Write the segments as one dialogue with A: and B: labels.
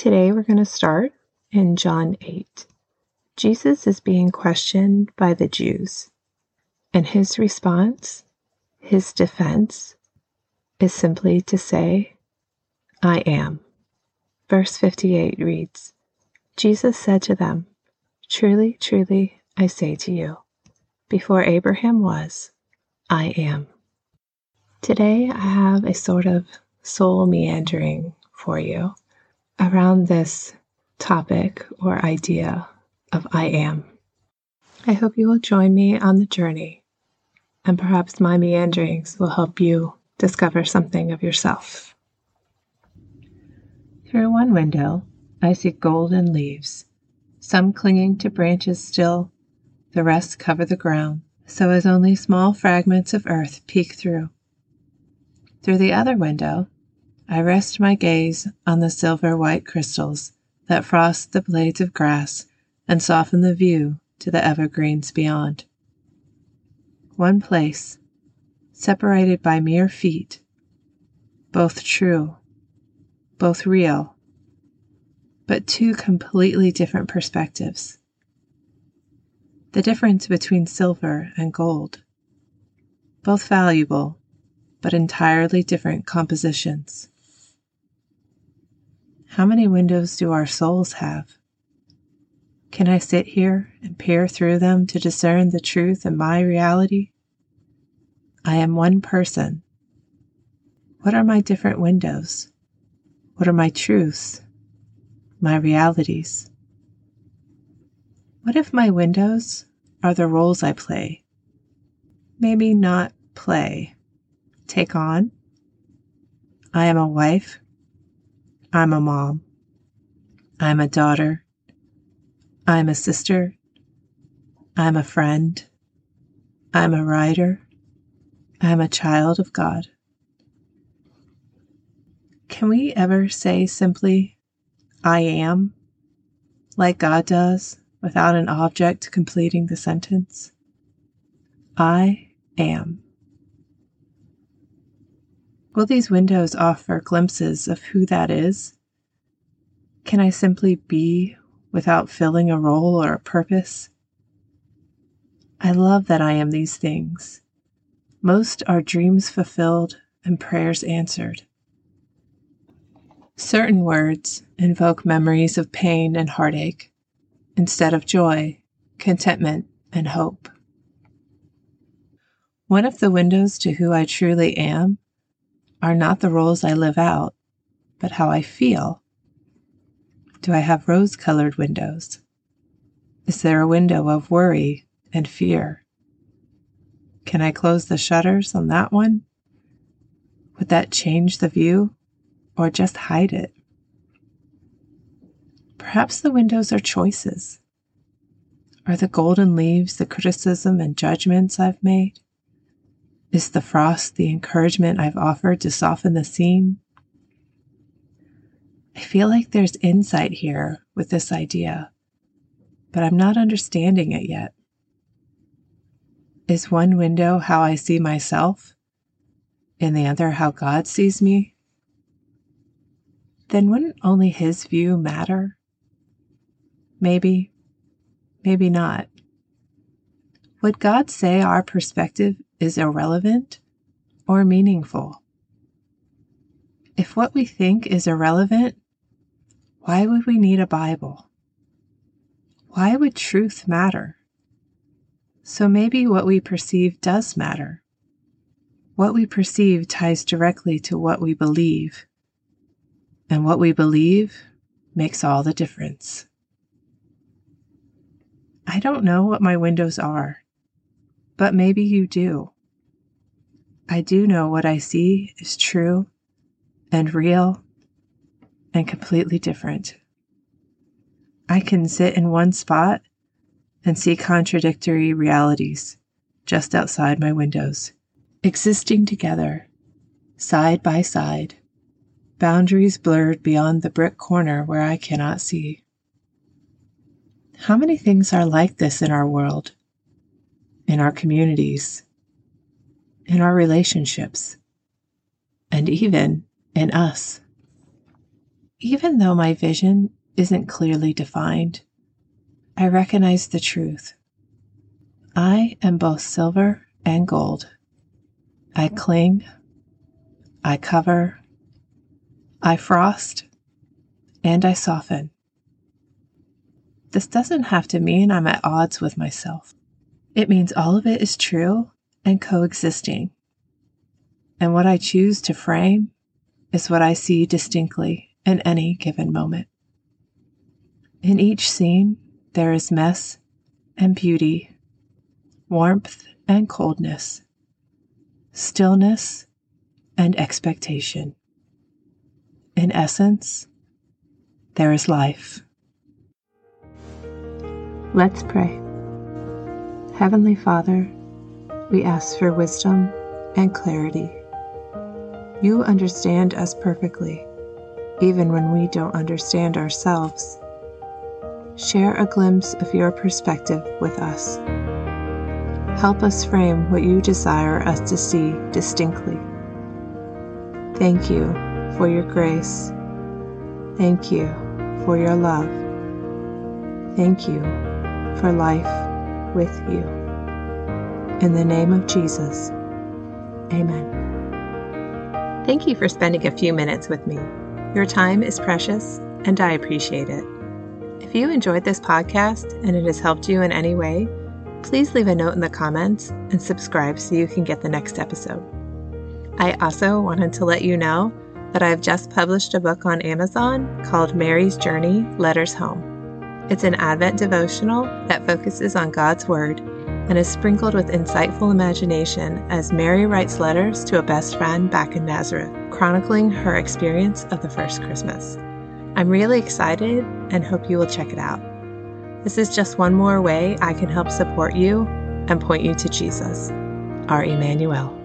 A: Today we're going to start in John 8. Jesus is being questioned by the Jews, and his response, his defense, is simply to say, I am. Verse 58 reads Jesus said to them, Truly, truly, I say to you, before Abraham was, I am. Today I have a sort of soul meandering for you around this topic or idea of I am. I hope you will join me on the journey, and perhaps my meanderings will help you discover something of yourself. Through one window, I see golden leaves, some clinging to branches still, the rest cover the ground, so as only small fragments of earth peek through. Through the other window, I rest my gaze on the silver white crystals that frost the blades of grass and soften the view to the evergreens beyond. One place, separated by mere feet, both true, both real, but two completely different perspectives. The difference between silver and gold, both valuable, but entirely different compositions. How many windows do our souls have? Can I sit here and peer through them to discern the truth in my reality? I am one person. What are my different windows? What are my truths? My realities? What if my windows are the roles I play? Maybe not play, take on. I am a wife I'm a mom. I'm a daughter. I'm a sister. I'm a friend. I'm a writer. I'm a child of God. Can we ever say simply, I am, like God does, without an object completing the sentence? I am. Will these windows offer glimpses of who that is? Can I simply be without filling a role or a purpose? I love that I am these things. Most are dreams fulfilled and prayers answered. Certain words invoke memories of pain and heartache instead of joy, contentment, and hope. One of the windows to who I truly am are not the roles I live out, but how I feel. Do I have rose colored windows? Is there a window of worry and fear? Can I close the shutters on that one? Would that change the view or just hide it? Perhaps the windows are choices. Are the golden leaves the criticism and judgments I've made? Is the frost the encouragement I've offered to soften the scene? I feel like there's insight here with this idea, but I'm not understanding it yet. Is one window how I see myself, and the other how God sees me? Then wouldn't only His view matter? Maybe, maybe not. Would God say our perspective is irrelevant or meaningful? If what we think is irrelevant, why would we need a Bible? Why would truth matter? So maybe what we perceive does matter. What we perceive ties directly to what we believe. And what we believe makes all the difference. I don't know what my windows are, but maybe you do. I do know what I see is true and real and completely different. I can sit in one spot and see contradictory realities just outside my windows, existing together, side by side, boundaries blurred beyond the brick corner where I cannot see. How many things are like this in our world, in our communities, in our relationships, and even in us? Even though my vision isn't clearly defined, I recognize the truth. I am both silver and gold. I cling, I cover, I frost, and I soften. This doesn't have to mean I'm at odds with myself. It means all of it is true and coexisting. And what I choose to frame is what I see distinctly in any given moment. In each scene, there is mess and beauty, warmth and coldness, stillness and expectation. In essence, there is life. Let's pray. Heavenly Father, we ask for wisdom and clarity. You understand us perfectly, even when we don't understand ourselves share a glimpse of your perspective with us. Help us frame what you desire us to see distinctly. Thank you for your grace. Thank you for your love. Thank you for life with you. In the name of Jesus, amen. Thank you for spending a few minutes with me. Your time is precious, and I appreciate it. If you enjoyed this podcast and it has helped you in any way, please leave a note in the comments and subscribe so you can get the next episode. I also wanted to let you know that I've just published a book on Amazon called Mary's Journey Letters Home. It's an Advent devotional that focuses on God's Word and is sprinkled with insightful imagination as Mary writes letters to a best friend back in Nazareth, chronicling her experience of the first Christmas. I'm really excited and hope you will check it out. This is just one more way I can help support you and point you to Jesus, our Emmanuel.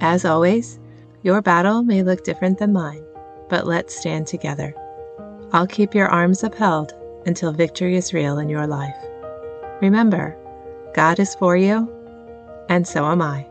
A: As always, your battle may look different than mine, but let's stand together. I'll keep your arms upheld until victory is real in your life. Remember, God is for you, and so am I.